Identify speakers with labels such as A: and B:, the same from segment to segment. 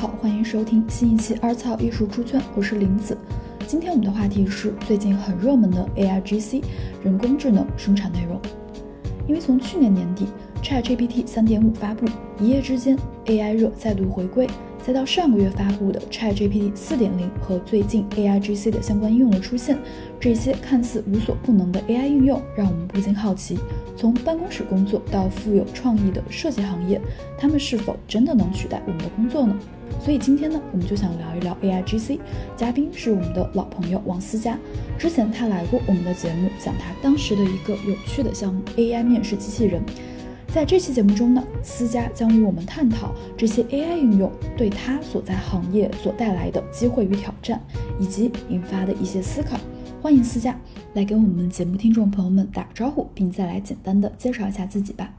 A: 好，欢迎收听新一期《二草艺术出圈》，我是林子。今天我们的话题是最近很热门的 AIGC 人工智能生产内容。因为从去年年底 ChatGPT 3.5发布，一夜之间 AI 热再度回归，再到上个月发布的 ChatGPT 4.0和最近 AIGC 的相关应用的出现，这些看似无所不能的 AI 应用，让我们不禁好奇：从办公室工作到富有创意的设计行业，他们是否真的能取代我们的工作呢？所以今天呢，我们就想聊一聊 AIGC。嘉宾是我们的老朋友王思佳，之前他来过我们的节目，讲他当时的一个有趣的项目 AI 面试机器人。在这期节目中呢，思佳将与我们探讨这些 AI 应用对他所在行业所带来的机会与挑战，以及引发的一些思考。欢迎思佳来给我们节目听众朋友们打个招呼，并再来简单的介绍一下自己吧。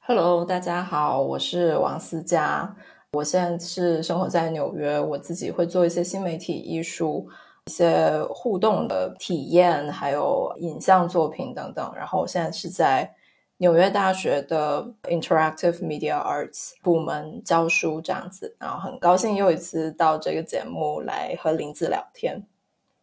B: Hello，大家好，我是王思佳。我现在是生活在纽约，我自己会做一些新媒体艺术、一些互动的体验，还有影像作品等等。然后我现在是在纽约大学的 Interactive Media Arts 部门教书这样子。然后很高兴又一次到这个节目来和林子聊天。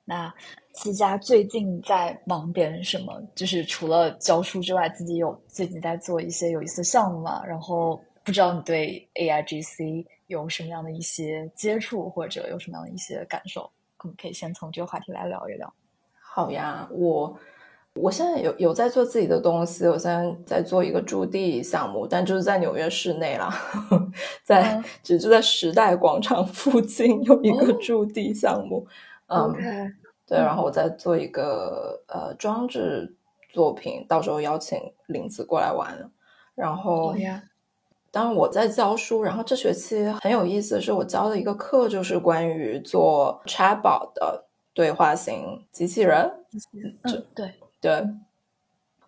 A: 那思佳最近在忙点什么？就是除了教书之外，自己有最近在做一些有意思的项目嘛？然后。不知道你对 AIGC 有什么样的一些接触，或者有什么样的一些感受？我们可以先从这个话题来聊一聊。
B: 好呀，我我现在有有在做自己的东西，我现在在做一个驻地项目，但就是在纽约市内啦，在只是在时代广场附近有一个驻地项目。
A: 嗯，
B: 对，然后我在做一个呃装置作品，到时候邀请林子过来玩。然后。当然我在教书，然后这学期很有意思的是，我教的一个课就是关于做 Chatbot 的对话型机器人。
A: 嗯，对
B: 对。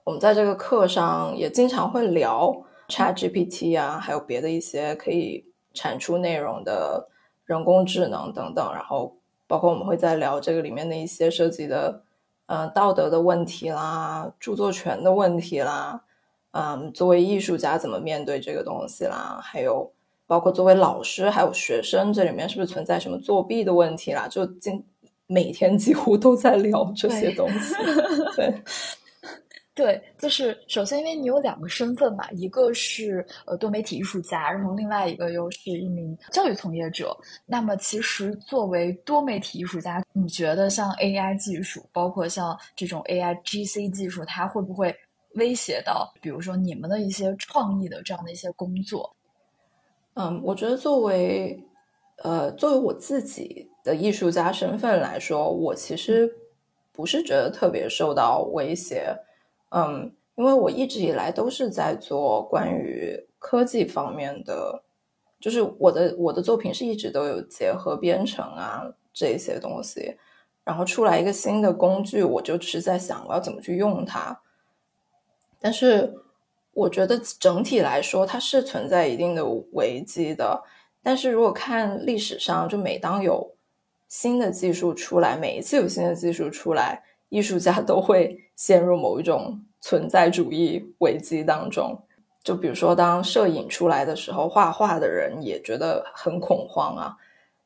B: 我们在这个课上也经常会聊 ChatGPT 啊，还有别的一些可以产出内容的人工智能等等。然后包括我们会在聊这个里面的一些涉及的，呃，道德的问题啦，著作权的问题啦。嗯，作为艺术家怎么面对这个东西啦？还有包括作为老师还有学生，这里面是不是存在什么作弊的问题啦？就今每天几乎都在聊这些东西。对，
A: 对，就是首先因为你有两个身份嘛，一个是呃多媒体艺术家，然后另外一个又是一名教育从业者。那么其实作为多媒体艺术家，你觉得像 AI 技术，包括像这种 AI GC 技术，它会不会？威胁到，比如说你们的一些创意的这样的一些工作。
B: 嗯，我觉得作为呃作为我自己的艺术家身份来说，我其实不是觉得特别受到威胁。嗯，因为我一直以来都是在做关于科技方面的，就是我的我的作品是一直都有结合编程啊这些东西。然后出来一个新的工具，我就只是在想我要怎么去用它。但是，我觉得整体来说，它是存在一定的危机的。但是如果看历史上，就每当有新的技术出来，每一次有新的技术出来，艺术家都会陷入某一种存在主义危机当中。就比如说，当摄影出来的时候，画画的人也觉得很恐慌啊，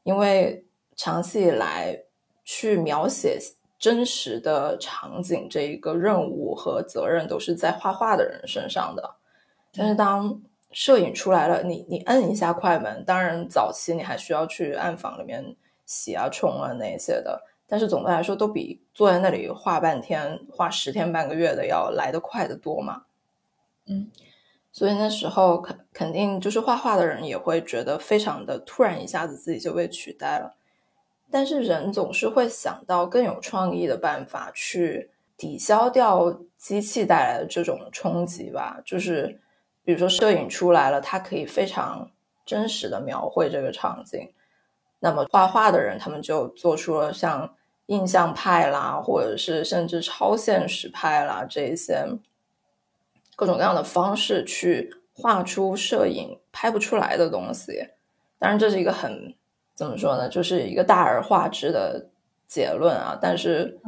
B: 因为长期以来去描写。真实的场景，这一个任务和责任都是在画画的人身上的。但是当摄影出来了，你你摁一下快门，当然早期你还需要去暗房里面洗啊、冲啊那些的。但是总的来说，都比坐在那里画半天、画十天半个月的要来得快得多嘛。
A: 嗯，
B: 所以那时候肯肯定就是画画的人也会觉得非常的突然，一下子自己就被取代了。但是人总是会想到更有创意的办法去抵消掉机器带来的这种冲击吧。就是比如说摄影出来了，它可以非常真实的描绘这个场景。那么画画的人他们就做出了像印象派啦，或者是甚至超现实派啦这一些各种各样的方式去画出摄影拍不出来的东西。当然，这是一个很。怎么说呢？就是一个大而化之的结论啊。但是，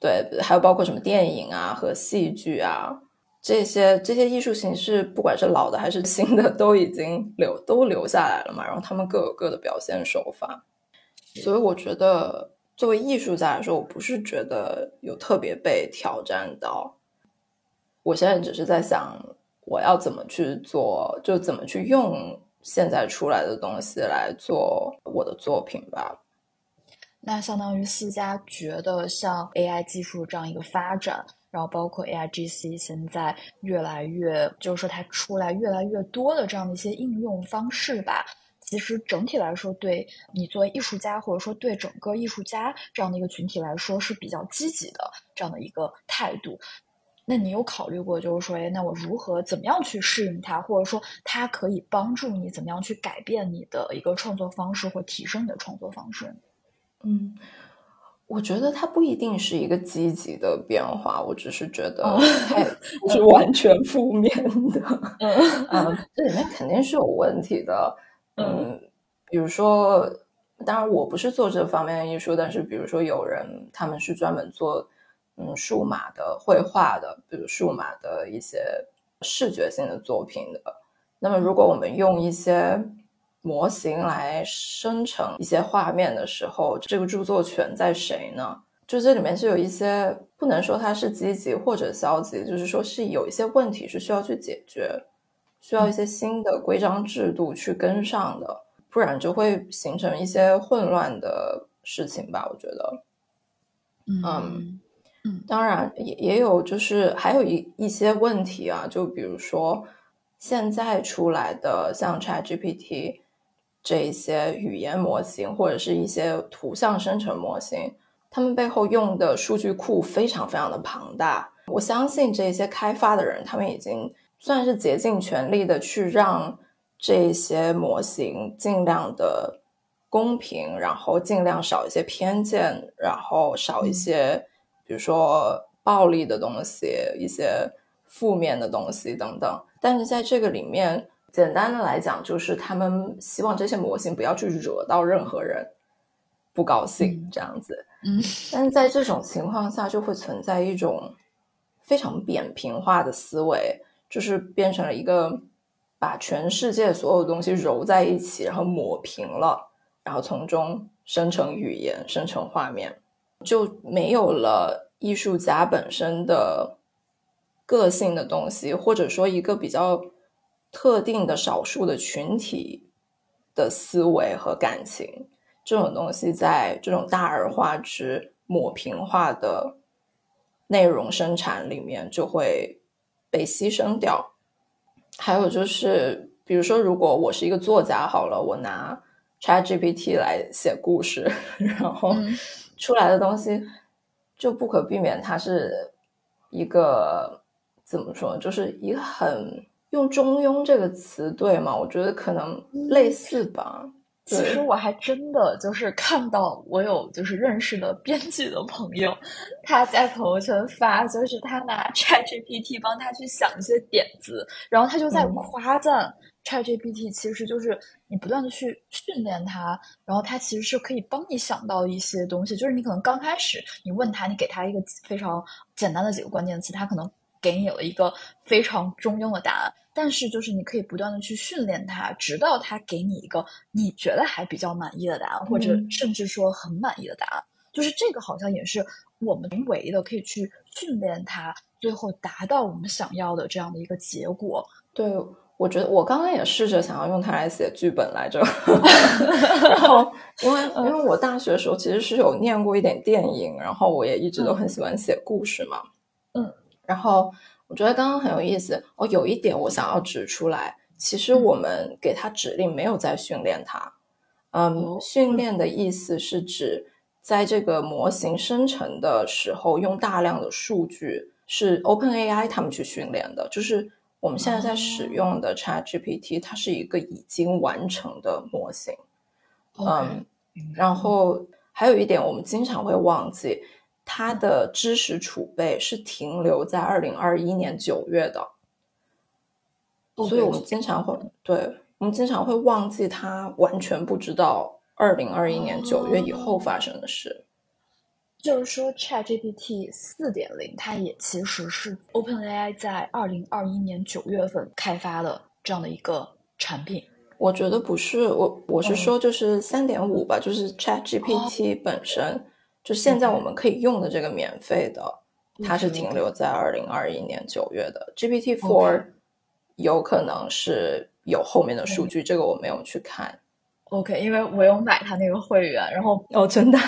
B: 对，还有包括什么电影啊和戏剧啊，这些这些艺术形式，不管是老的还是新的，都已经留都留下来了嘛。然后他们各有各的表现手法，所以我觉得作为艺术家来说，我不是觉得有特别被挑战到。我现在只是在想，我要怎么去做，就怎么去用现在出来的东西来做我的作品吧。
A: 那相当于思佳觉得，像 AI 技术这样一个发展。然后包括 A I G C 现在越来越，就是说它出来越来越多的这样的一些应用方式吧。其实整体来说，对你作为艺术家，或者说对整个艺术家这样的一个群体来说是比较积极的这样的一个态度。那你有考虑过，就是说，哎，那我如何怎么样去适应它，或者说它可以帮助你怎么样去改变你的一个创作方式，或提升你的创作方式？
B: 嗯。我觉得它不一定是一个积极的变化，我只是觉得它 不是完全负面的。嗯，这里面肯定是有问题的。嗯，比如说，当然我不是做这方面的艺术，但是比如说有人他们是专门做嗯数码的绘画的，比如数码的一些视觉性的作品的。那么如果我们用一些。模型来生成一些画面的时候，这个著作权在谁呢？就这里面是有一些不能说它是积极或者消极，就是说是有一些问题是需要去解决，需要一些新的规章制度去跟上的，不然就会形成一些混乱的事情吧。我觉得，
A: 嗯嗯，
B: 当然也也有，就是还有一一些问题啊，就比如说现在出来的像 ChatGPT。这一些语言模型或者是一些图像生成模型，他们背后用的数据库非常非常的庞大。我相信这些开发的人，他们已经算是竭尽全力的去让这些模型尽量的公平，然后尽量少一些偏见，然后少一些比如说暴力的东西、一些负面的东西等等。但是在这个里面。简单的来讲，就是他们希望这些模型不要去惹到任何人不高兴这样子。
A: 嗯，
B: 但是在这种情况下，就会存在一种非常扁平化的思维，就是变成了一个把全世界所有东西揉在一起，然后抹平了，然后从中生成语言、生成画面，就没有了艺术家本身的个性的东西，或者说一个比较。特定的少数的群体的思维和感情，这种东西在这种大而化之、抹平化的内容生产里面就会被牺牲掉。还有就是，比如说，如果我是一个作家，好了，我拿 ChatGPT 来写故事，然后出来的东西就不可避免，它是一个怎么说，就是一个很。用中庸这个词对吗？我觉得可能类似吧。
A: 其实我还真的就是看到我有就是认识的编剧的朋友，他在朋友圈发，就是他拿 ChatGPT 帮他去想一些点子，然后他就在夸赞 ChatGPT，其实就是你不断的去训练它，然后它其实是可以帮你想到一些东西。就是你可能刚开始你问他，你给他一个非常简单的几个关键词，他可能。给你了一个非常中庸的答案，但是就是你可以不断的去训练它，直到它给你一个你觉得还比较满意的答案，或者甚至说很满意的答案。就是这个好像也是我们人为的可以去训练它，最后达到我们想要的这样的一个结果。
B: 对，我觉得我刚刚也试着想要用它来写剧本来着，然后因为因为我大学的时候其实是有念过一点电影，然后我也一直都很喜欢写故事嘛，
A: 嗯。
B: 然后我觉得刚刚很有意思哦，有一点我想要指出来，其实我们给他指令没有在训练它，嗯，训练的意思是指在这个模型生成的时候用大量的数据，是 OpenAI 他们去训练的，就是我们现在在使用的 ChatGPT，它是一个已经完成的模型，
A: 嗯，
B: 然后还有一点我们经常会忘记。它的知识储备是停留在二零二一年九月的，所以我们经常会对我们经常会忘记它完全不知道二零二一年九月以后发生的事。
A: 就是说，ChatGPT 四点零，它也其实是 OpenAI 在二零二一年九月份开发的这样的一个产品。
B: 我觉得不是，我我是说就是三点五吧，就是 ChatGPT 本身，就现在我们可以用的这个免费的，它是停留在二零二一年九月的。GPT Four 有可能是有后面的数据，这个我没有去看。
A: OK，因为我有买它那个会员，然后
B: 哦，真的。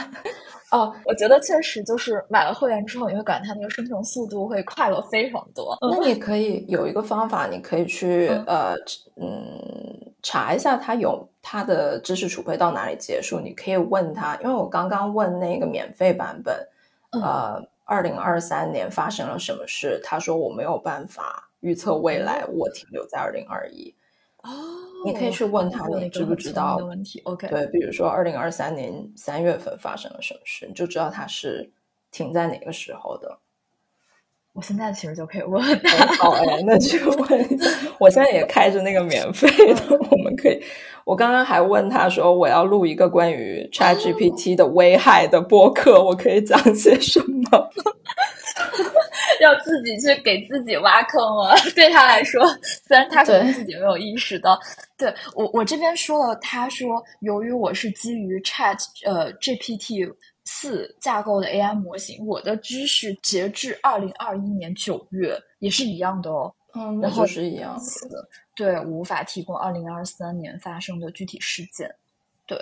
A: 哦，我觉得确实就是买了会员之后，你会感觉它那个生成速度会快了非常多。
B: 那你可以有一个方法，你可以去呃嗯查一下它有它的知识储备到哪里结束。你可以问他，因为我刚刚问那个免费版本，呃，二零二三年发生了什么事？他说我没有办法预测未来，我停留在二零二一。
A: 哦，
B: 你可以去问他，你知不知道
A: 的问题？OK，
B: 对，比如说二零二三年三月份发生了什么事，你就知道它是停在哪个时候的。
A: 我现在其实就可以问
B: 他，好哎，那就问一下。我现在也开着那个免费的，我们可以。我刚刚还问他说，我要录一个关于 ChatGPT 的危害的播客，我可以讲些什么？
A: 要自己去给自己挖坑了。对他来说，虽然他可能自己没有意识到，对我我这边说了，他说由于我是基于 Chat 呃 GPT 四架构的 AI 模型，我的知识截至二零二一年九月也是一样的哦。
B: 嗯，那就是一样
A: 的。对，无法提供二零二三年发生的具体事件。对，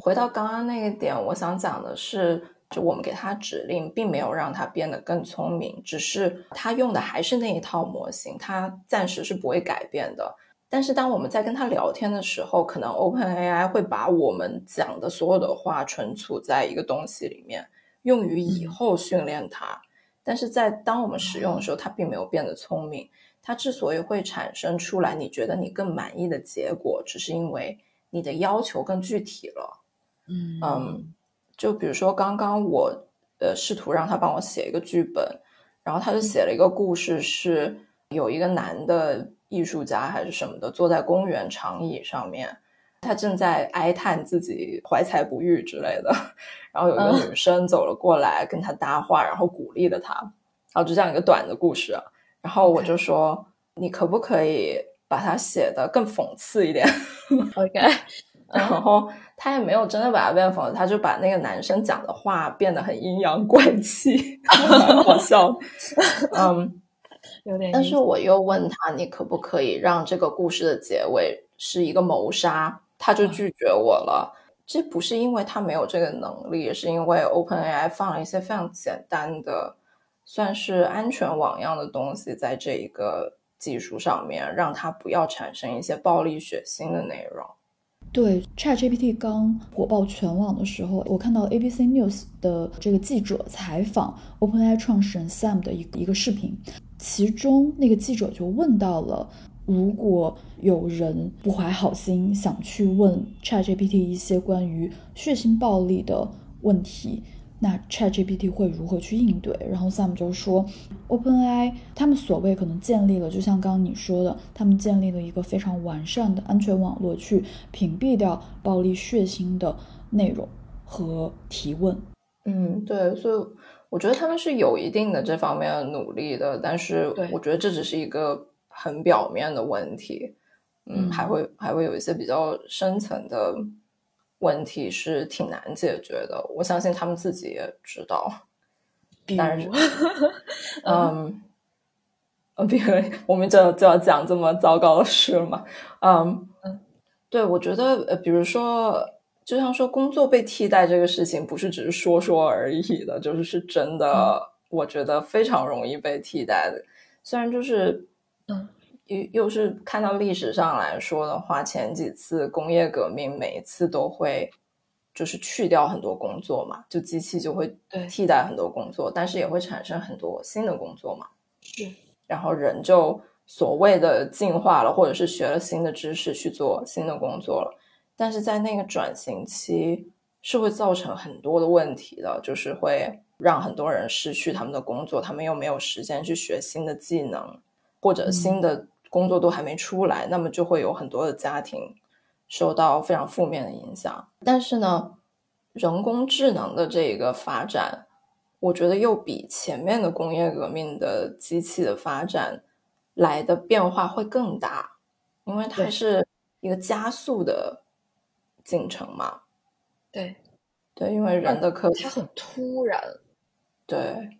B: 回到刚刚那个点，我想讲的是。就我们给他指令，并没有让他变得更聪明，只是他用的还是那一套模型，他暂时是不会改变的。但是当我们在跟他聊天的时候，可能 OpenAI 会把我们讲的所有的话存储在一个东西里面，用于以后训练它。但是在当我们使用的时候，它并没有变得聪明。它之所以会产生出来你觉得你更满意的结果，只是因为你的要求更具体了。
A: 嗯
B: 嗯。就比如说，刚刚我呃试图让他帮我写一个剧本，然后他就写了一个故事，是有一个男的艺术家还是什么的，坐在公园长椅上面，他正在哀叹自己怀才不遇之类的，然后有一个女生走了过来跟他搭话，然后鼓励了他，然后就这样一个短的故事，然后我就说，你可不可以把它写的更讽刺一点
A: ？OK。
B: 然后他也没有真的把它变讽刺，他就把那个男生讲的话变得很阴阳怪气，蛮好笑。嗯，
A: 有点。
B: 但是我又问他，你可不可以让这个故事的结尾是一个谋杀？他就拒绝我了。这不是因为他没有这个能力，是因为 OpenAI 放了一些非常简单的，算是安全网样的东西在这一个技术上面，让它不要产生一些暴力血腥的内容。
A: 对，ChatGPT 刚火爆全网的时候，我看到 ABC News 的这个记者采访 OpenAI 创始人 Sam 的一一个视频，其中那个记者就问到了，如果有人不怀好心想去问 ChatGPT 一些关于血腥暴力的问题。那 ChatGPT 会如何去应对？然后 Sam 就说，OpenAI 他们所谓可能建立了，就像刚刚你说的，他们建立了一个非常完善的安全网络，去屏蔽掉暴力血腥的内容和提问。
B: 嗯，对，所以我觉得他们是有一定的这方面的努力的，但是我觉得这只是一个很表面的问题。嗯，还会还会有一些比较深层的。问题是挺难解决的，我相信他们自己也知道。但是，嗯，呃，比如我们就就要讲这么糟糕的事了嘛？嗯嗯，对，我觉得呃，比如说，就像说工作被替代这个事情，不是只是说说而已的，就是是真的，我觉得非常容易被替代的。虽然就是，
A: 嗯。
B: 又又是看到历史上来说的话，前几次工业革命每一次都会就是去掉很多工作嘛，就机器就会替代很多工作，但是也会产生很多新的工作嘛。
A: 是，
B: 然后人就所谓的进化了，或者是学了新的知识去做新的工作了，但是在那个转型期是会造成很多的问题的，就是会让很多人失去他们的工作，他们又没有时间去学新的技能或者新的。工作都还没出来，那么就会有很多的家庭受到非常负面的影响。但是呢，人工智能的这个发展，我觉得又比前面的工业革命的机器的发展来的变化会更大，因为它是一个加速的进程嘛。
A: 对，
B: 对，因为人的科技
A: 它很突然。
B: 对，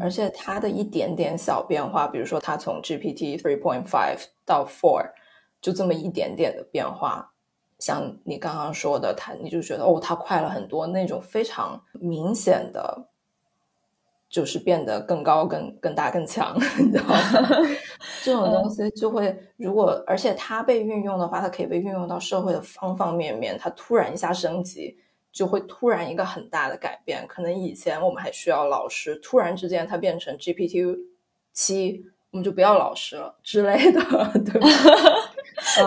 B: 而且它的一点点小变化，比如说它从 GPT three point five 到 four，就这么一点点的变化。像你刚刚说的，它你就觉得哦，它快了很多，那种非常明显的，就是变得更高、更更大、更强，你知道吗？这种东西就会，如果而且它被运用的话，它可以被运用到社会的方方面面。它突然一下升级，就会突然一个很大的改变。可能以前我们还需要老师，突然之间它变成 GPT 七，我们就不要老师了之类的，对吧？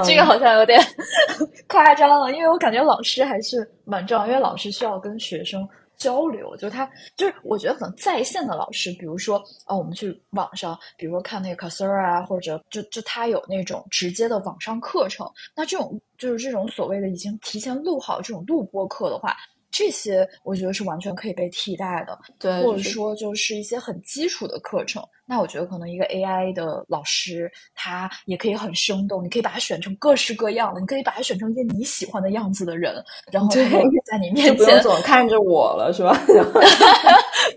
A: 这个好像有点 夸张了，因为我感觉老师还是蛮重要，因为老师需要跟学生交流，就他就是我觉得可能在线的老师，比如说啊，我们去网上，比如说看那个 Coursera 啊，或者就就他有那种直接的网上课程，那这种就是这种所谓的已经提前录好这种录播课的话。这些我觉得是完全可以被替代的，
B: 对，
A: 或者说就是一些很基础的课程。那我觉得可能一个 AI 的老师，他也可以很生动，你可以把它选成各式各样的，你可以把它选成一个你喜欢的样子的人，然后他在你面前，
B: 不用总看着我了，是吧？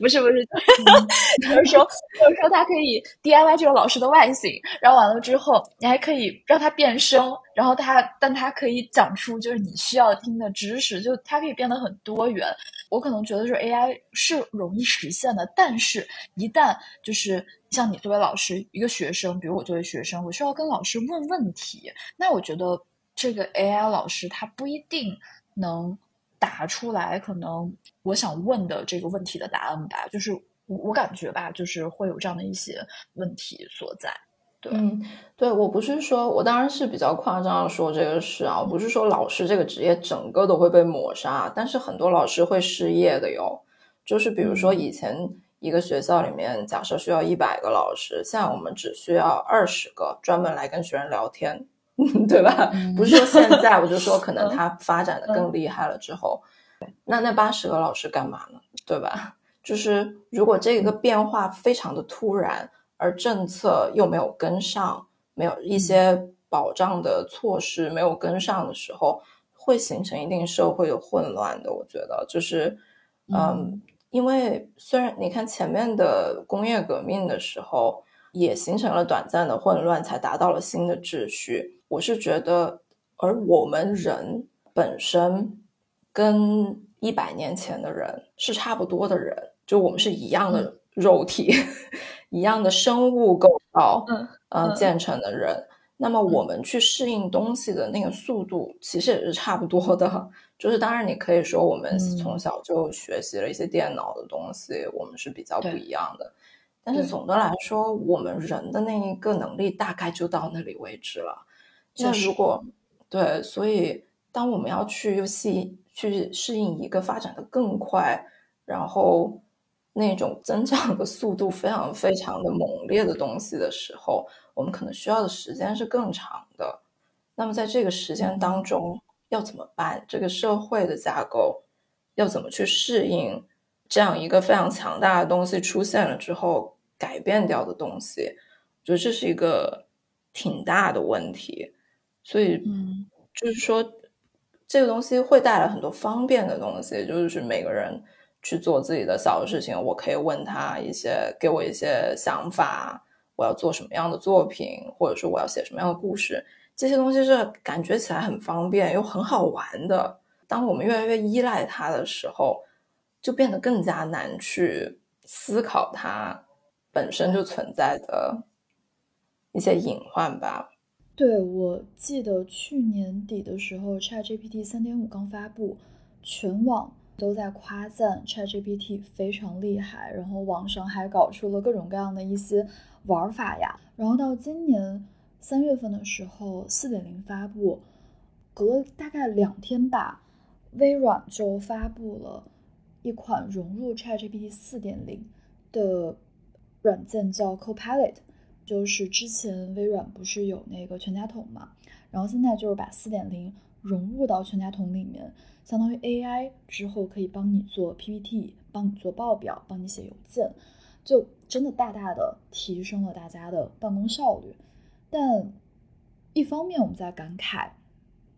A: 不是 不是，就是说就是说他可以 DIY 这个老师的外形，然后完了之后，你还可以让他变声，然后他但他可以讲出就是你需要听的知识，就它可以变得很多元。我可能觉得说 AI 是容易实现的，但是一旦就是像你作为老师，一个学生，比如我作为学生，我需要跟老师问问题，那我觉得这个 AI 老师他不一定能答出来，可能我想问的这个问题的答案吧，就是我我感觉吧，就是会有这样的一些问题所在。对，
B: 嗯，对我不是说，我当然是比较夸张的说这个事啊，我不是说老师这个职业整个都会被抹杀，但是很多老师会失业的哟。就是比如说以前一个学校里面，假设需要一百个老师，现在我们只需要二十个专门来跟学生聊天，对吧？不是说现在，我就说可能他发展的更厉害了之后，那那八十个老师干嘛呢？对吧？就是如果这个变化非常的突然。而政策又没有跟上，没有一些保障的措施没有跟上的时候，会形成一定社会的混乱的。我觉得，就是，嗯，因为虽然你看前面的工业革命的时候，也形成了短暂的混乱，才达到了新的秩序。我是觉得，而我们人本身跟一百年前的人是差不多的人，就我们是一样的肉体。一样的生物构造，嗯，呃，建成的人，那么我们去适应东西的那个速度，其实也是差不多的。就是当然，你可以说我们从小就学习了一些电脑的东西，我们是比较不一样的。但是总的来说，我们人的那一个能力大概就到那里为止了。那如果对，所以当我们要去又细去适应一个发展的更快，然后。那种增长的速度非常非常的猛烈的东西的时候，我们可能需要的时间是更长的。那么在这个时间当中要怎么办？这个社会的架构要怎么去适应这样一个非常强大的东西出现了之后改变掉的东西？我觉得这是一个挺大的问题。所以，
A: 嗯，
B: 就是说这个东西会带来很多方便的东西，就是每个人。去做自己的小的事情，我可以问他一些，给我一些想法，我要做什么样的作品，或者说我要写什么样的故事，这些东西是感觉起来很方便又很好玩的。当我们越来越依赖它的时候，就变得更加难去思考它本身就存在的一些隐患吧。
A: 对，我记得去年底的时候，ChatGPT 三点五刚发布，全网。都在夸赞 ChatGPT 非常厉害，然后网上还搞出了各种各样的一些玩法呀。然后到今年三月份的时候，四点零发布，隔了大概两天吧，微软就发布了一款融入 ChatGPT 四点零的软件，叫 Copilot。就是之前微软不是有那个全家桶嘛，然后现在就是把四点零融入到全家桶里面，相当于 AI 之后可以帮你做 PPT，帮你做报表，帮你写邮件，就真的大大的提升了大家的办公效率。但一方面我们在感慨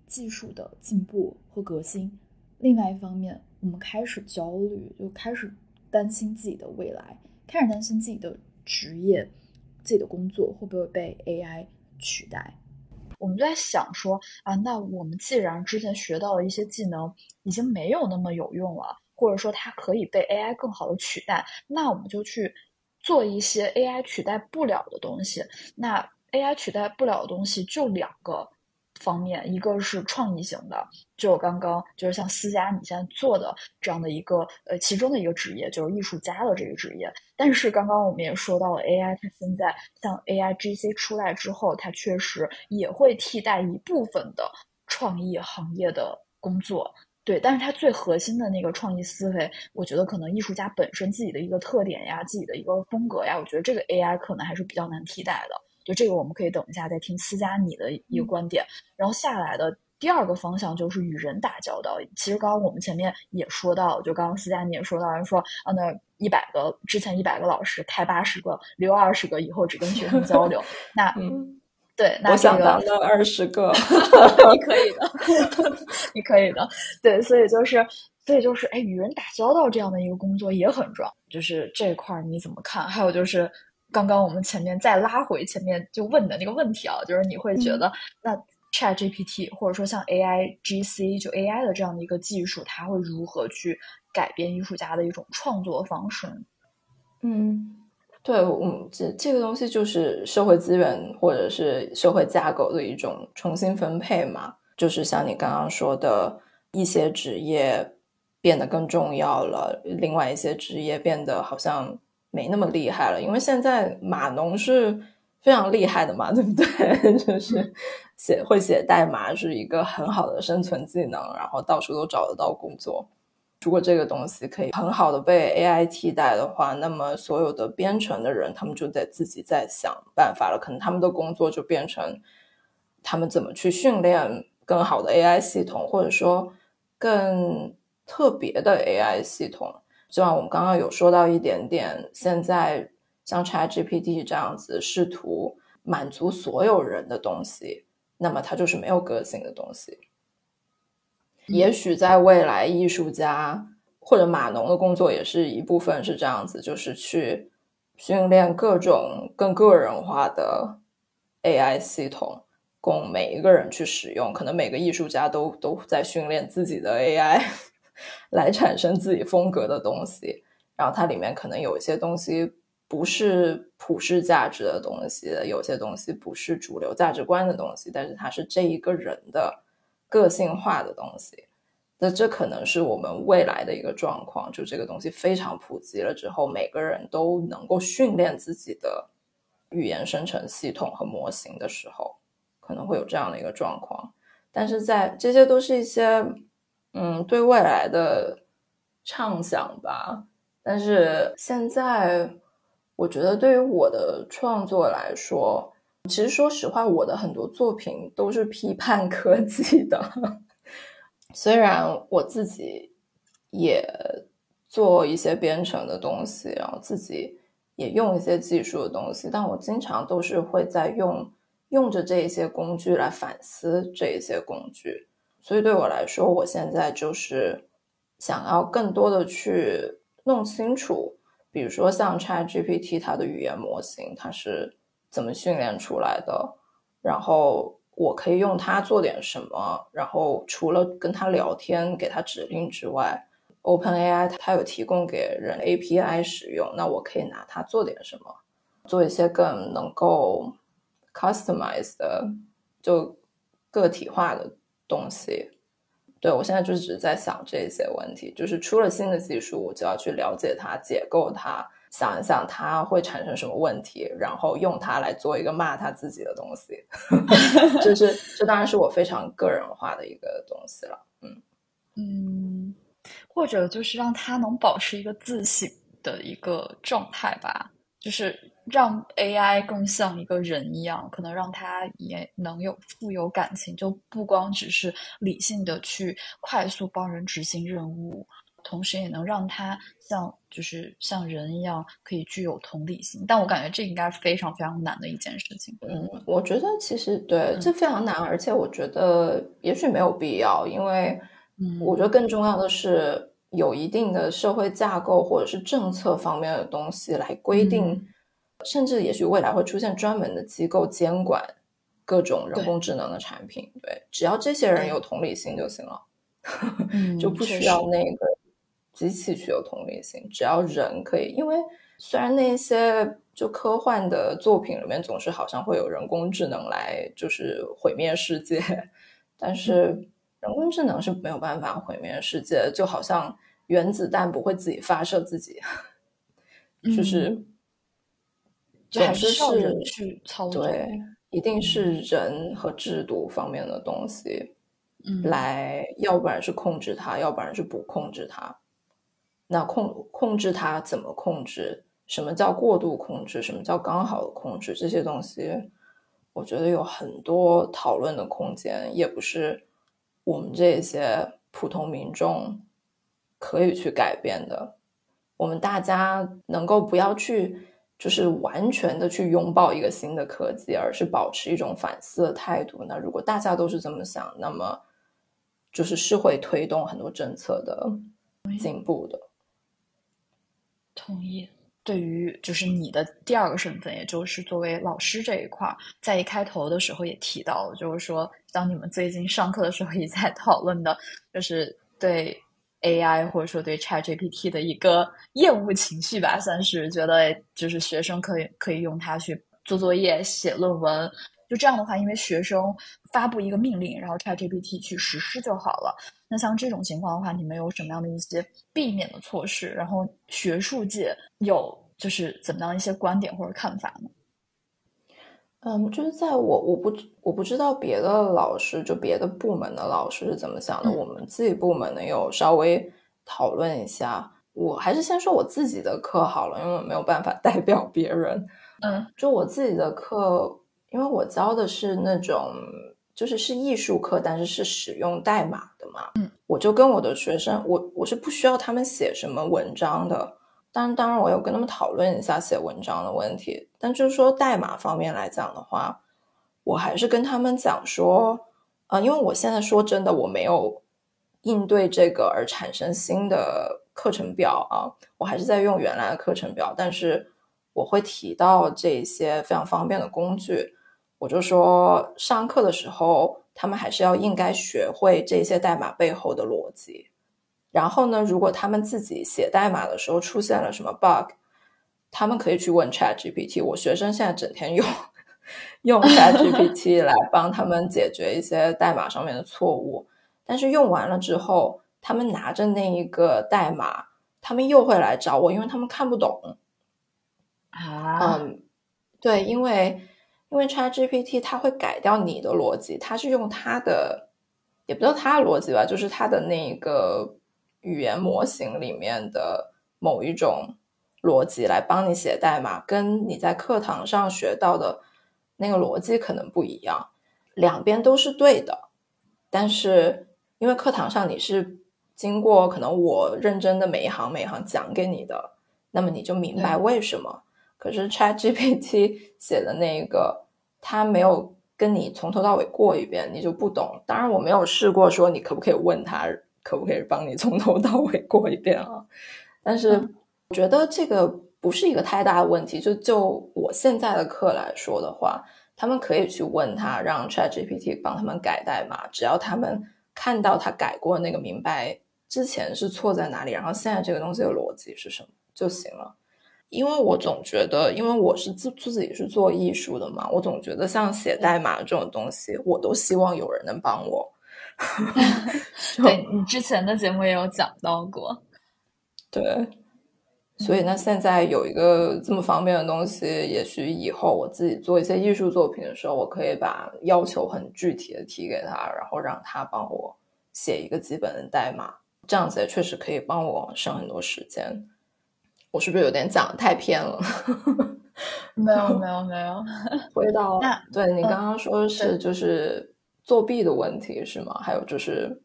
A: 技术的进步和革新，另外一方面我们开始焦虑，就开始担心自己的未来，开始担心自己的职业、自己的工作会不会被 AI 取代。我们就在想说啊，那我们既然之前学到的一些技能已经没有那么有用了，或者说它可以被 AI 更好的取代，那我们就去做一些 AI 取代不了的东西。那 AI 取代不了的东西就两个方面，一个是创意型的，就刚刚就是像思佳你现在做的这样的一个呃其中的一个职业，就是艺术家的这个职业。但是刚刚我们也说到了 AI，它现在像 AI GC 出来之后，它确实也会替代一部分的创意行业的工作。对，但是它最核心的那个创意思维，我觉得可能艺术家本身自己的一个特点呀，自己的一个风格呀，我觉得这个 AI 可能还是比较难替代的。就这个，我们可以等一下再听思佳你的一个观点。然后下来的第二个方向就是与人打交道。其实刚刚我们前面也说到，就刚刚思佳你也说到，说啊，那一百个之前一百个老师开八十个，留二十个，以后只跟学生交流。那嗯对，那
B: 我想当到二十个，
A: 你可以的，你可以的。对，所以就是，所以就是，哎，与人打交道这样的一个工作也很重要。就是这块儿你怎么看？还有就是。刚刚我们前面再拉回前面就问的那个问题啊，就是你会觉得那 Chat GPT 或者说像 AI GC 就 AI 的这样的一个技术，它会如何去改变艺术家的一种创作方式？
B: 嗯，对，嗯，这这个东西就是社会资源或者是社会架构的一种重新分配嘛，就是像你刚刚说的一些职业变得更重要了，另外一些职业变得好像。没那么厉害了，因为现在码农是非常厉害的嘛，对不对？就是写会写代码是一个很好的生存技能，然后到处都找得到工作。如果这个东西可以很好的被 AI 替代的话，那么所有的编程的人他们就得自己再想办法了，可能他们的工作就变成他们怎么去训练更好的 AI 系统，或者说更特别的 AI 系统。就像我们刚刚有说到一点点，现在像 ChatGPT 这样子试图满足所有人的东西，那么它就是没有个性的东西。也许在未来，艺术家或者码农的工作也是一部分是这样子，就是去训练各种更个人化的 AI 系统，供每一个人去使用。可能每个艺术家都都在训练自己的 AI。来产生自己风格的东西，然后它里面可能有一些东西不是普世价值的东西，有些东西不是主流价值观的东西，但是它是这一个人的个性化的东西。那这可能是我们未来的一个状况，就这个东西非常普及了之后，每个人都能够训练自己的语言生成系统和模型的时候，可能会有这样的一个状况。但是在这些都是一些。嗯，对未来的畅想吧。但是现在，我觉得对于我的创作来说，其实说实话，我的很多作品都是批判 科技的。虽然我自己也做一些编程的东西，然后自己也用一些技术的东西，但我经常都是会在用用着这一些工具来反思这一些工具。所以对我来说，我现在就是想要更多的去弄清楚，比如说像 Chat GPT 它的语言模型，它是怎么训练出来的，然后我可以用它做点什么。然后除了跟它聊天、给它指令之外，OpenAI 它有提供给人 API 使用，那我可以拿它做点什么，做一些更能够 customize 的，就个体化的。东西，对我现在就只是在想这些问题，就是出了新的技术，我就要去了解它、解构它，想一想它会产生什么问题，然后用它来做一个骂他自己的东西。就是这当然是我非常个人化的一个东西了。嗯
A: 嗯，或者就是让他能保持一个自信的一个状态吧，就是让 AI 更像一个人一样，可能让它也能有富有感情，就不光只是理性的去快速帮人执行任务，同时也能让它像就是像人一样可以具有同理心。但我感觉这应该非常非常难的一件事情。
B: 嗯，我觉得其实对这非常难，而且我觉得也许没有必要，因为我觉得更重要的是有一定的社会架构或者是政策方面的东西来规定。甚至也许未来会出现专门的机构监管各种人工智能的产品，对，只要这些人有同理心就行了，就不需要那个机器去有同理心，只要人可以。因为虽然那些就科幻的作品里面总是好像会有人工智能来就是毁灭世界，但是人工智能是没有办法毁灭世界，就好像原子弹不会自己发射自己，就是。总是
A: 是人去操作，
B: 对，一定是人和制度方面的东西，
A: 嗯，
B: 来，要不然是控制它，要不然是不控制它。那控控制它怎么控制？什么叫过度控制？什么叫刚好的控制？这些东西，我觉得有很多讨论的空间，也不是我们这些普通民众可以去改变的。我们大家能够不要去。就是完全的去拥抱一个新的科技，而是保持一种反思的态度。那如果大家都是这么想，那么就是是会推动很多政策的进步的。
A: 同意。对于就是你的第二个身份，也就是作为老师这一块，在一开头的时候也提到，就是说，当你们最近上课的时候，也在讨论的，就是对。AI 或者说对 ChatGPT 的一个厌恶情绪吧，算是觉得就是学生可以可以用它去做作业、写论文，就这样的话，因为学生发布一个命令，然后 ChatGPT 去实施就好了。那像这种情况的话，你们有什么样的一些避免的措施？然后学术界有就是怎么样一些观点或者看法呢？
B: 嗯，就是在我我不我不知道别的老师就别的部门的老师是怎么想的。我们自己部门呢有稍微讨论一下。我还是先说我自己的课好了，因为我没有办法代表别人。
A: 嗯，
B: 就我自己的课，因为我教的是那种就是是艺术课，但是是使用代码的嘛。
A: 嗯，
B: 我就跟我的学生，我我是不需要他们写什么文章的。当然当然，我有跟他们讨论一下写文章的问题，但就是说代码方面来讲的话，我还是跟他们讲说，啊，因为我现在说真的，我没有应对这个而产生新的课程表啊，我还是在用原来的课程表，但是我会提到这些非常方便的工具，我就说上课的时候，他们还是要应该学会这些代码背后的逻辑。然后呢，如果他们自己写代码的时候出现了什么 bug，他们可以去问 Chat GPT。我学生现在整天用用 Chat GPT 来帮他们解决一些代码上面的错误，但是用完了之后，他们拿着那一个代码，他们又会来找我，因为他们看不懂。
A: 啊，
B: 嗯，对，因为因为 Chat GPT 它会改掉你的逻辑，它是用它的，也不知道它的逻辑吧，就是它的那个。语言模型里面的某一种逻辑来帮你写代码，跟你在课堂上学到的那个逻辑可能不一样。两边都是对的，但是因为课堂上你是经过可能我认真的每一行每一行讲给你的，那么你就明白为什么。可是 Chat GPT 写的那个，他没有跟你从头到尾过一遍，你就不懂。当然我没有试过说你可不可以问他。可不可以帮你从头到尾过一遍啊？但是我觉得这个不是一个太大的问题。就就我现在的课来说的话，他们可以去问他，让 ChatGPT 帮他们改代码。只要他们看到他改过那个，明白之前是错在哪里，然后现在这个东西的逻辑是什么就行了。因为我总觉得，因为我是自自己是做艺术的嘛，我总觉得像写代码这种东西，我都希望有人能帮我。
A: 对你之前的节目也有讲到过，
B: 对，所以那现在有一个这么方便的东西，也许以后我自己做一些艺术作品的时候，我可以把要求很具体的提给他，然后让他帮我写一个基本的代码，这样子也确实可以帮我省很多时间。我是不是有点讲的太偏了？
A: 没有没有没有。
B: 回到 对你刚刚说的是就是作弊的问题是吗？还有就是。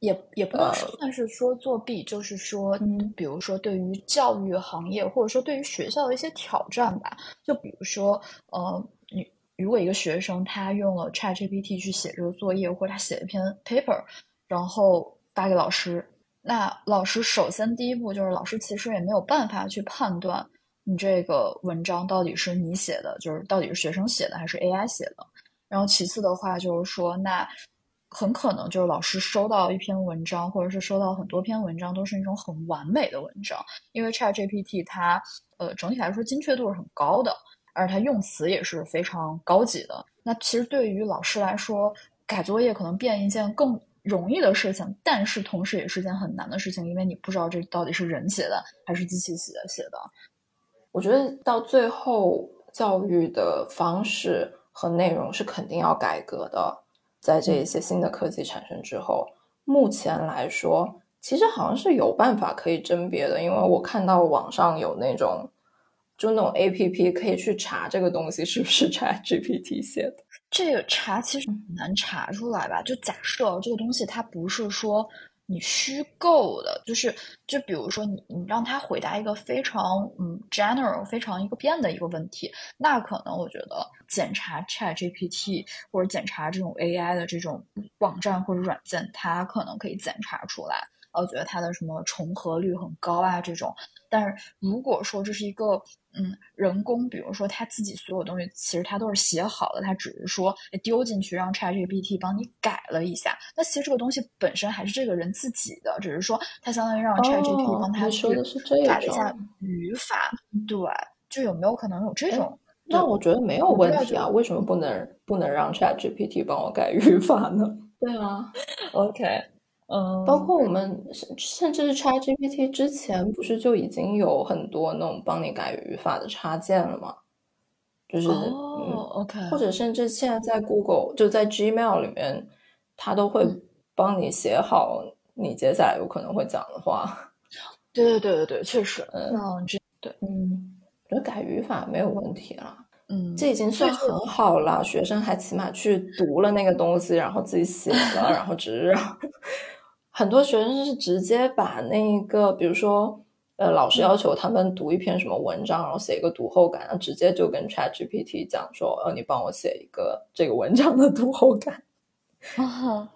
A: 也也不能算是说作弊，就是说，嗯，比如说对于教育行业，或者说对于学校的一些挑战吧。就比如说，呃，你如果一个学生他用了 ChatGPT 去写这个作业，或者他写一篇 paper，然后发给老师，那老师首先第一步就是老师其实也没有办法去判断你这个文章到底是你写的，就是到底是学生写的还是 AI 写的。然后其次的话就是说，那。很可能就是老师收到一篇文章，或者是收到很多篇文章，都是那种很完美的文章。因为 ChatGPT 它呃整体来说精确度是很高的，而它用词也是非常高级的。那其实对于老师来说，改作业可能变一件更容易的事情，但是同时也是件很难的事情，因为你不知道这到底是人写的还是机器写的写的。
B: 我觉得到最后，教育的方式和内容是肯定要改革的。在这一些新的科技产生之后，目前来说，其实好像是有办法可以甄别的，因为我看到网上有那种，就那种 A P P 可以去查这个东西是不是 Chat G P T 写的。
A: 这个查其实很难查出来吧？就假设这个东西它不是说。你虚构的，就是就比如说你你让他回答一个非常嗯 general 非常一个变的一个问题，那可能我觉得检查 Chat GPT 或者检查这种 AI 的这种网站或者软件，它可能可以检查出来。我觉得它的什么重合率很高啊，这种。但是如果说这是一个嗯人工，比如说他自己所有东西，其实他都是写好的，他只是说丢进去让 ChatGPT 帮你改了一下。那其实这个东西本身还是这个人自己的，只是说他相当于让 ChatGPT 帮他去改了一下语法。对，就有没有可能有这种？
B: 那我觉得没有问题啊，为什么不能不能让 ChatGPT 帮我改语法呢？
A: 对啊，OK。嗯，
B: 包括我们甚至是 ChatGPT 之前不是就已经有很多那种帮你改语法的插件了吗？就是
A: 哦，OK，
B: 或者甚至现在在 Google 就在 Gmail 里面，它都会帮你写好你接下来有可能会讲的话。
A: 对对对对对，确实，
B: 嗯，这
A: 对，
B: 嗯，我觉得改语法没有问题了，
A: 嗯，
B: 这已经算很好了。学生还起码去读了那个东西，然后自己写了，然后只是让。很多学生是直接把那个，比如说，呃，老师要求他们读一篇什么文章，然后写一个读后感，然后直接就跟 Chat GPT 讲说，呃，你帮我写一个这个文章的读后感。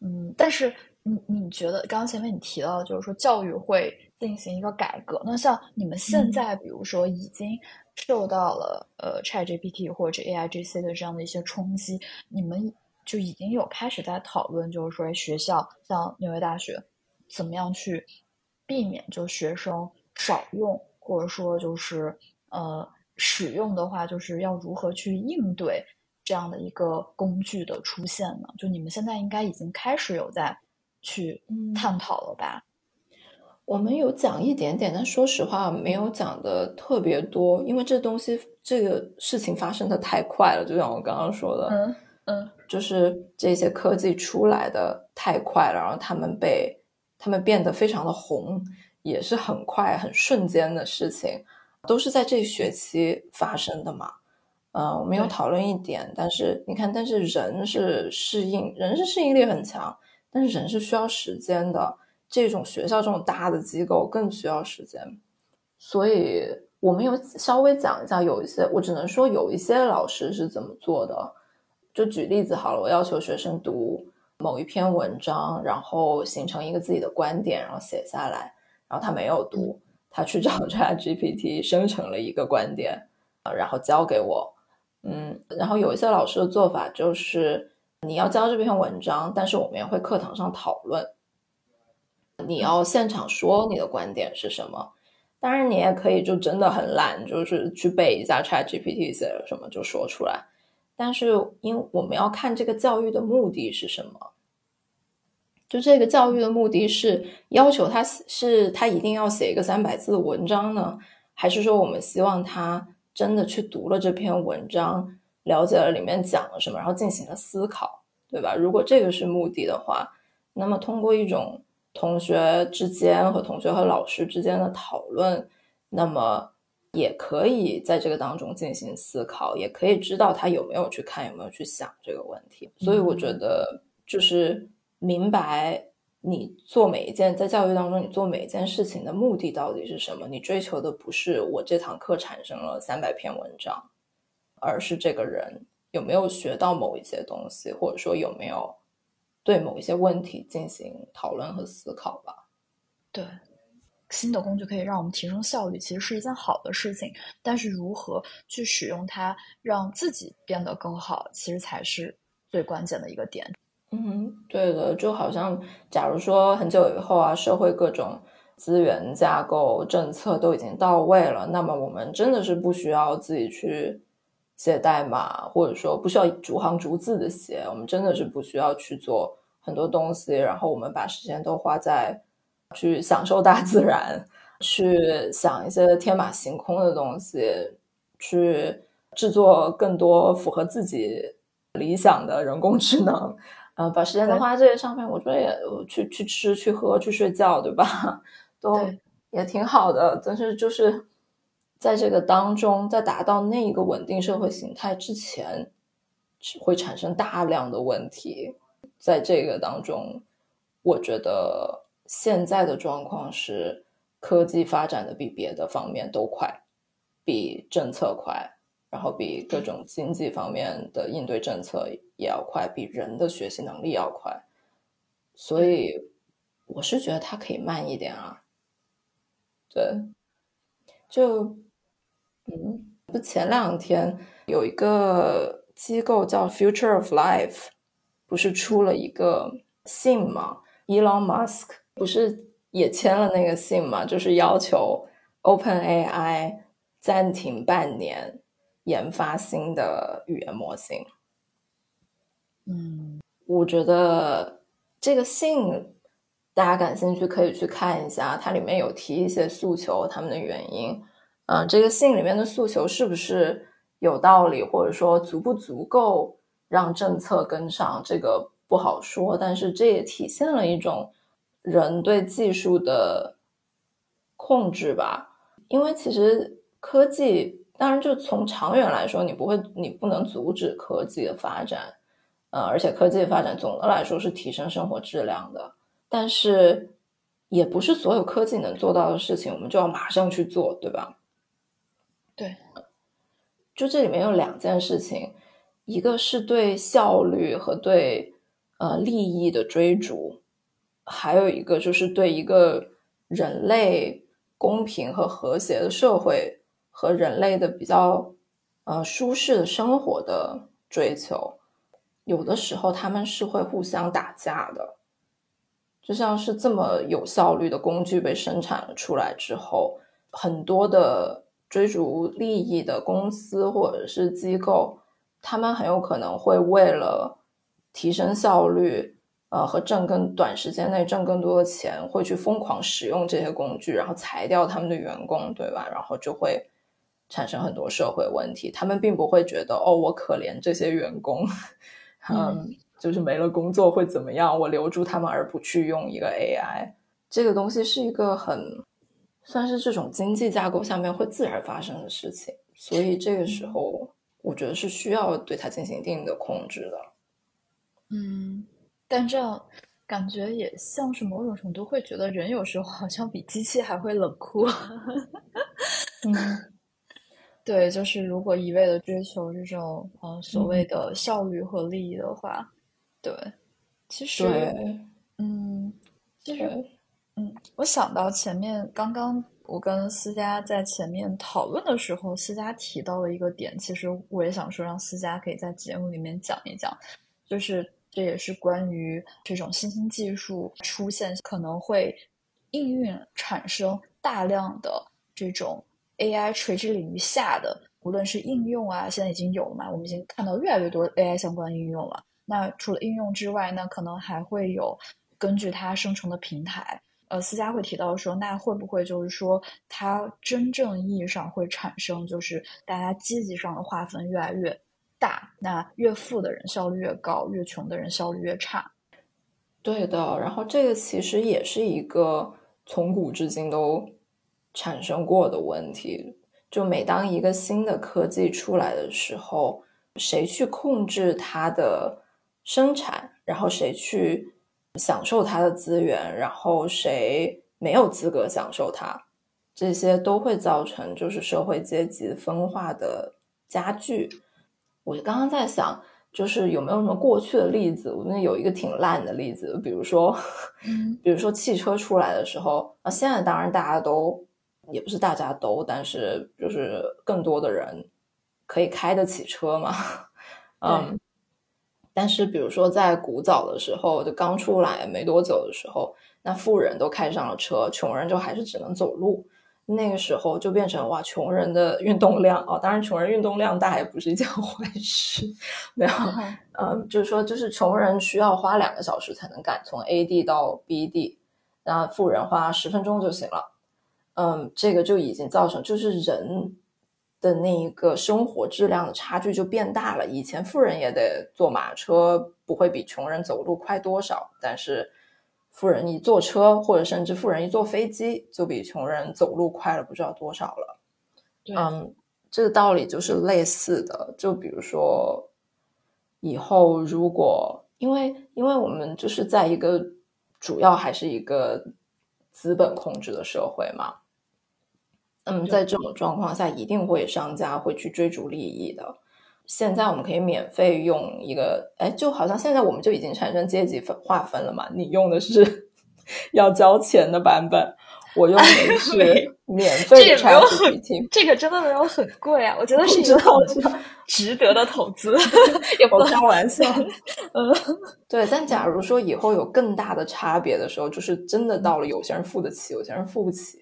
A: 嗯，但是你你觉得，刚刚前面你提到，就是说教育会进行一个改革，那像你们现在，比如说已经受到了呃 Chat GPT 或者 AI GC 的这样的一些冲击，你们。就已经有开始在讨论，就是说学校像纽约大学，怎么样去避免就学生少用，或者说就是呃使用的话，就是要如何去应对这样的一个工具的出现呢？就你们现在应该已经开始有在去探讨了吧？
B: 我们有讲一点点，但说实话没有讲的特别多，因为这东西这个事情发生的太快了，就像我刚刚说的，
A: 嗯嗯。
B: 就是这些科技出来的太快了，然后他们被他们变得非常的红，也是很快很瞬间的事情，都是在这学期发生的嘛。嗯，我们有讨论一点，但是你看，但是人是适应，人是适应力很强，但是人是需要时间的。这种学校这种大的机构更需要时间，所以我们有稍微讲一下，有一些我只能说有一些老师是怎么做的。就举例子好了，我要求学生读某一篇文章，然后形成一个自己的观点，然后写下来。然后他没有读，他去找 Chat GPT 生成了一个观点，然后交给我。嗯，然后有一些老师的做法就是，你要交这篇文章，但是我们也会课堂上讨论，你要现场说你的观点是什么。当然，你也可以就真的很懒，就是去背一下 Chat GPT 写了什么就说出来。但是，因我们要看这个教育的目的是什么，就这个教育的目的是要求他是他一定要写一个三百字的文章呢，还是说我们希望他真的去读了这篇文章，了解了里面讲了什么，然后进行了思考，对吧？如果这个是目的的话，那么通过一种同学之间和同学和老师之间的讨论，那么也可以在这个当中进行思考，也可以知道他有没有去看，有没有去想这个问题。所以我觉得，就是明白你做每一件在教育当中，你做每一件事情的目的到底是什么。你追求的不是我这堂课产生了三百篇文章，而是这个人有没有学到某一些东西，或者说有没有对某一些问题进行讨论和思考吧。
A: 对。新的工具可以让我们提升效率，其实是一件好的事情。但是如何去使用它，让自己变得更好，其实才是最关键的一个点。
B: 嗯，对的，就好像假如说很久以后啊，社会各种资源架构、政策都已经到位了，那么我们真的是不需要自己去写代码，或者说不需要逐行逐字的写，我们真的是不需要去做很多东西，然后我们把时间都花在。去享受大自然，去想一些天马行空的东西，去制作更多符合自己理想的人工智能。呃，把时间都花在这些上面，我觉得也去去吃、去喝、去睡觉，对吧？都也挺好的。但是就是在这个当中，在达到那一个稳定社会形态之前，会产生大量的问题。在这个当中，我觉得。现在的状况是，科技发展的比别的方面都快，比政策快，然后比各种经济方面的应对政策也要快，比人的学习能力要快。所以，我是觉得它可以慢一点啊。对，就，嗯，不，前两天有一个机构叫 Future of Life，不是出了一个信吗？Elon Musk。不是也签了那个信嘛？就是要求 Open AI 暂停半年研发新的语言模型。
A: 嗯，
B: 我觉得这个信大家感兴趣可以去看一下，它里面有提一些诉求，他们的原因。嗯，这个信里面的诉求是不是有道理，或者说足不足够让政策跟上？这个不好说，但是这也体现了一种。人对技术的控制吧，因为其实科技，当然就从长远来说，你不会，你不能阻止科技的发展，呃，而且科技的发展总的来说是提升生活质量的，但是也不是所有科技能做到的事情，我们就要马上去做，对吧？
A: 对，
B: 就这里面有两件事情，一个是对效率和对呃利益的追逐。还有一个就是对一个人类公平和和谐的社会和人类的比较呃舒适的生活的追求，有的时候他们是会互相打架的。就像是这么有效率的工具被生产了出来之后，很多的追逐利益的公司或者是机构，他们很有可能会为了提升效率。呃，和挣更短时间内挣更多的钱，会去疯狂使用这些工具，然后裁掉他们的员工，对吧？然后就会产生很多社会问题。他们并不会觉得，哦，我可怜这些员工，嗯，就是没了工作会怎么样？我留住他们而不去用一个 AI，这个东西是一个很算是这种经济架构下面会自然发生的事情。所以这个时候，我觉得是需要对它进行一定的控制的。
A: 嗯。但这样感觉也像是某种程度会觉得人有时候好像比机器还会冷酷。
B: 嗯，
A: 对，就是如果一味的追求这种呃所谓的效率和利益的话，对，其实，嗯，其实，嗯，我想到前面刚刚我跟思佳在前面讨论的时候，思佳提到了一个点，其实我也想说让思佳可以在节目里面讲一讲，就是。这也是关于这种新兴技术出现可能会应运产生大量的这种 AI 垂直领域下的，无论是应用啊，现在已经有了嘛，我们已经看到越来越多 AI 相关应用了。那除了应用之外，那可能还会有根据它生成的平台。呃，思佳会提到说，那会不会就是说，它真正意义上会产生就是大家阶级上的划分越来越？大，那越富的人效率越高，越穷的人效率越差。
B: 对的，然后这个其实也是一个从古至今都产生过的问题。就每当一个新的科技出来的时候，谁去控制它的生产，然后谁去享受它的资源，然后谁没有资格享受它，这些都会造成就是社会阶级分化的加剧。我刚刚在想。就是有没有什么过去的例子？我那有一个挺烂的例子，比如说，比如说汽车出来的时候，啊，现在当然大家都也不是大家都，但是就是更多的人可以开得起车嘛，嗯，但是比如说在古早的时候，就刚出来没多久的时候，那富人都开上了车，穷人就还是只能走路。那个时候就变成哇，穷人的运动量哦，当然穷人运动量大也不是一件 坏事，没有，嗯，就是说，就是穷人需要花两个小时才能赶从 A 地到 B 地，那富人花十分钟就行了，嗯，这个就已经造成就是人的那一个生活质量的差距就变大了。以前富人也得坐马车，不会比穷人走路快多少，但是。富人一坐车，或者甚至富人一坐飞机，就比穷人走路快了不知道多少了。嗯，这个道理就是类似的。就比如说，以后如果因为因为我们就是在一个主要还是一个资本控制的社会嘛，那么在这种状况下，一定会商家会去追逐利益的。现在我们可以免费用一个，哎，就好像现在我们就已经产生阶级分划分了嘛？你用的是要交钱的版本，我用的 是免费的。
C: 这个真的没有很贵啊，我觉得是一个值得的投资，也不
B: 开玩笑。嗯，对。但假如说以后有更大的差别的时候，就是真的到了有些人付得起，有些人付不起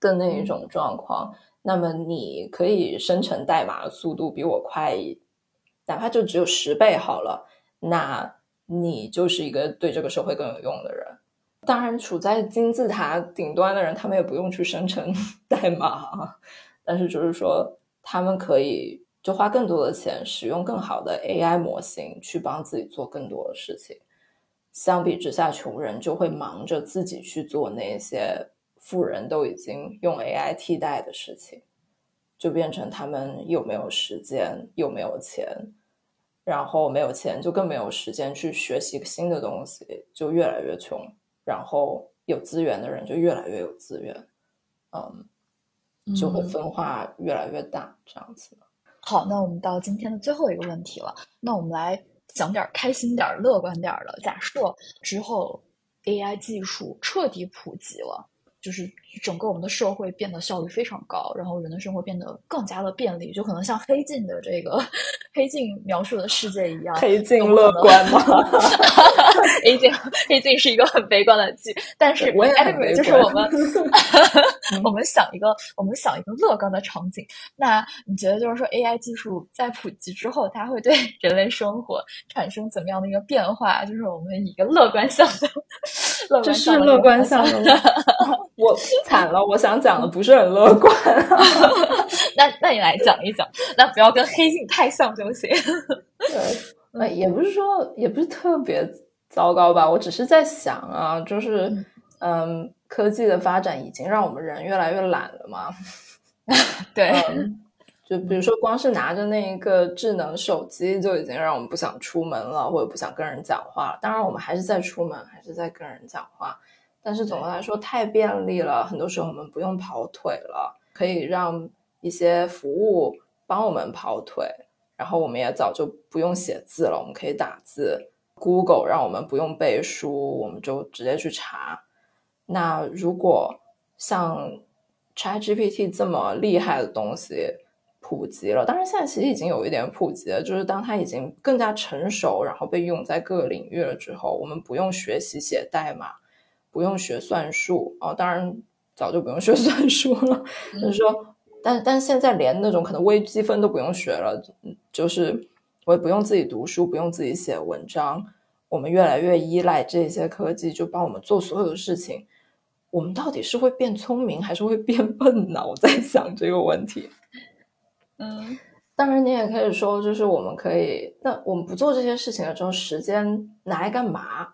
B: 的那一种状况。那么你可以生成代码的速度比我快，哪怕就只有十倍好了。那你就是一个对这个社会更有用的人。当然，处在金字塔顶端的人，他们也不用去生成 代码啊，但是就是说，他们可以就花更多的钱，使用更好的 AI 模型去帮自己做更多的事情。相比之下，穷人就会忙着自己去做那些。富人都已经用 AI 替代的事情，就变成他们又没有时间又没有钱，然后没有钱就更没有时间去学习新的东西，就越来越穷。然后有资源的人就越来越有资源，嗯，就会分化越来越大，这样子。
C: 好，那我们到今天的最后一个问题了。那我们来讲点开心点、乐观点的。假设之后 AI 技术彻底普及了。就是整个我们的社会变得效率非常高，然后人的生活变得更加的便利，就可能像黑镜的这个黑镜描述的世界一样。
B: 黑镜乐观吗？
C: 黑镜黑镜是一个很悲观的剧，但是
B: 我也。
C: 就是我们我们想一个我们想一个乐观的场景。那你觉得就是说 AI 技术在普及之后，它会对人类生活产生怎么样的一个变化？就是我们以一个乐观向的乐观向的
B: 乐观向的。我惨了，我想讲的不是很乐观。
C: 那那你来讲一讲，那不要跟黑镜太像就行。
B: 对，哎，也不是说，也不是特别糟糕吧。我只是在想啊，就是，嗯，科技的发展已经让我们人越来越懒了嘛。
C: 对，
B: 就比如说，光是拿着那一个智能手机，就已经让我们不想出门了，或者不想跟人讲话了。当然，我们还是在出门，还是在跟人讲话。但是总的来说太便利了，很多时候我们不用跑腿了，可以让一些服务帮我们跑腿，然后我们也早就不用写字了，我们可以打字。Google 让我们不用背书，我们就直接去查。那如果像 ChatGPT 这么厉害的东西普及了，当然现在其实已经有一点普及了，就是当它已经更加成熟，然后被用在各个领域了之后，我们不用学习写代码。不用学算术哦，当然早就不用学算术了。就是说，但但现在连那种可能微积分都不用学了，就是我也不用自己读书，不用自己写文章，我们越来越依赖这些科技，就帮我们做所有的事情。我们到底是会变聪明，还是会变笨呢？我 在想这个问题。
C: 嗯，
B: 当然你也可以说，就是我们可以，那我们不做这些事情了之后，时间拿来干嘛？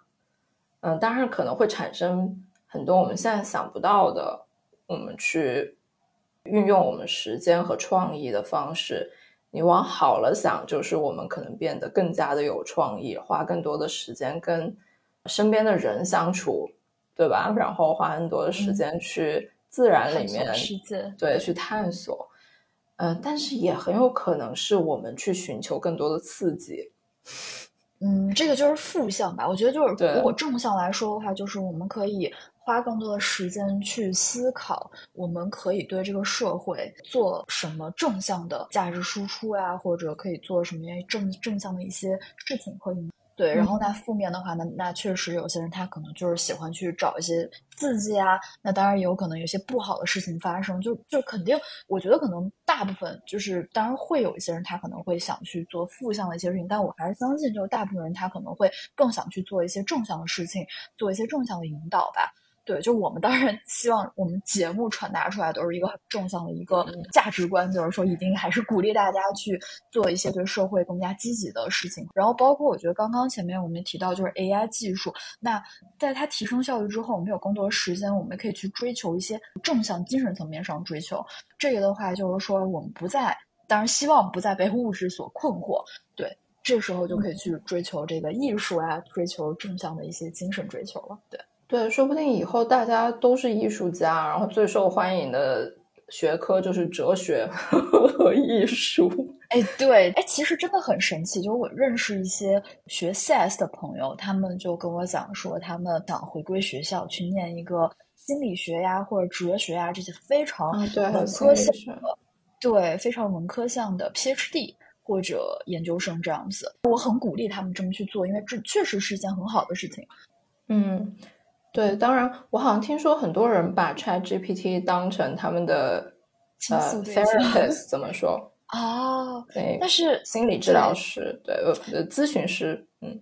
B: 嗯，当然可能会产生很多我们现在想不到的，我们去运用我们时间和创意的方式。你往好了想，就是我们可能变得更加的有创意，花更多的时间跟身边的人相处，对吧？然后花很多的时间去自然里面，对，去探索。嗯，但是也很有可能是我们去寻求更多的刺激。
A: 嗯，这个就是负向吧。我觉得就是，如果正向来说的话，就是我们可以花更多的时间去思考，我们可以对这个社会做什么正向的价值输出呀，或者可以做什么正正向的一些事情和。对，然后那负面的话，那那确实有些人他可能就是喜欢去找一些刺激啊，那当然也有可能有些不好的事情发生，就就肯定，我觉得可能大部分就是，当然会有一些人他可能会想去做负向的一些事情，但我还是相信，就是大部分人他可能会更想去做一些正向的事情，做一些正向的引导吧。对，就我们当然 希望我们节目传达出来都是一个很正向的一个价值观，就是说一定还是鼓励大家去做一些对社会更加积极的事情。然后包括我觉得刚刚前面我们提到就是 AI 技术，那在它提升效率之后，我们有更多的时间，我们可以去追求一些正向精神层面上追求。这个的话就是说我们不再，当然希望不再被物质所困惑。对，这时候就可以去追求这个艺术啊，追求正向的一些精神追求了。对。
B: 对，说不定以后大家都是艺术家，然后最受欢迎的学科就是哲学 和艺术。
A: 哎，对，哎，其实真的很神奇。就是我认识一些学 CS 的朋友，他们就跟我讲说，他们想回归学校去念一个心理学呀，或者哲学呀这些非常文科向的，对，非常文科向的 PhD 或者研究生这样子。我很鼓励他们这么去做，因为这确实是一件很好的事情。
B: 嗯。对，当然，我好像听说很多人把 Chat GPT 当成他们的呃 therapist，怎么说
A: 哦？
B: 对，
A: 但是
B: 心理治疗师，对，呃，咨询师，嗯，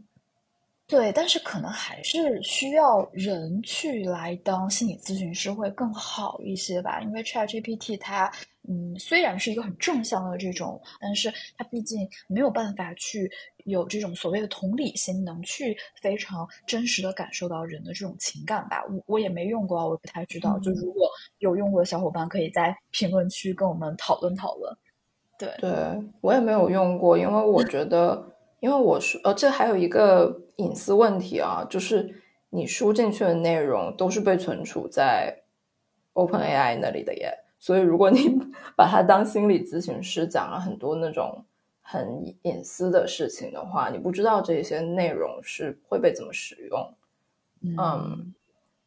A: 对，但是可能还是需要人去来当心理咨询师会更好一些吧，因为 Chat GPT 它。嗯，虽然是一个很正向的这种，但是它毕竟没有办法去有这种所谓的同理心，能去非常真实的感受到人的这种情感吧。我我也没用过，我不太知道。就如果有用过的小伙伴，可以在评论区跟我们讨论讨论。对，
B: 对我也没有用过，因为我觉得，因为我说，呃，这还有一个隐私问题啊，就是你输进去的内容都是被存储在 OpenAI 那里的耶。所以，如果你 把它当心理咨询师，讲了很多那种很隐私的事情的话，你不知道这些内容是会被怎么使用。嗯，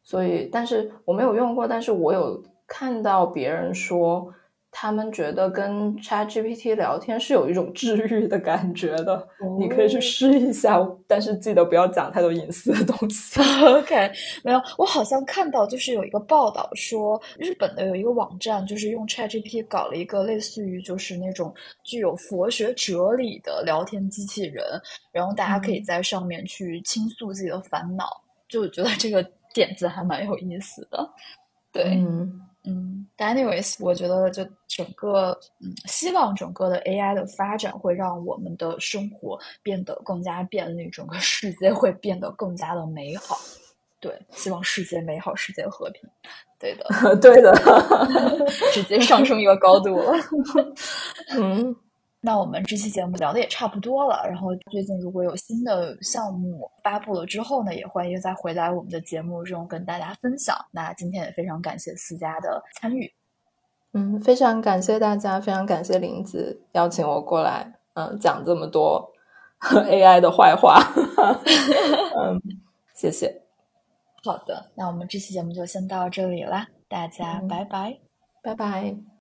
B: 所以，但是我没有用过，但是我有看到别人说。他们觉得跟 Chat GPT 聊天是有一种治愈的感觉的，你可以去试一下，但是记得不要讲太多隐私的东西。
A: OK，没有，我好像看到就是有一个报道说，日本的有一个网站就是用 Chat GPT 搞了一个类似于就是那种具有佛学哲理的聊天机器人，然后大家可以在上面去倾诉自己的烦恼，就觉得这个点子还蛮有意思的。对。嗯，anyways，我觉得就整个，嗯，希望整个的 AI 的发展会让我们的生活变得更加便利，整个世界会变得更加的美好。对，希望世界美好，世界和平。对的，
B: 对的，
A: 直接上升一个高度了。
B: 嗯。
A: 那我们这期节目聊的也差不多了，然后最近如果有新的项目发布了之后呢，也欢迎再回来我们的节目中跟大家分享。那今天也非常感谢思佳的参与，
B: 嗯，非常感谢大家，非常感谢林子邀请我过来，嗯，讲这么多 AI 的坏话，嗯，谢谢。
A: 好的，那我们这期节目就先到这里啦，大家拜拜，
B: 拜拜。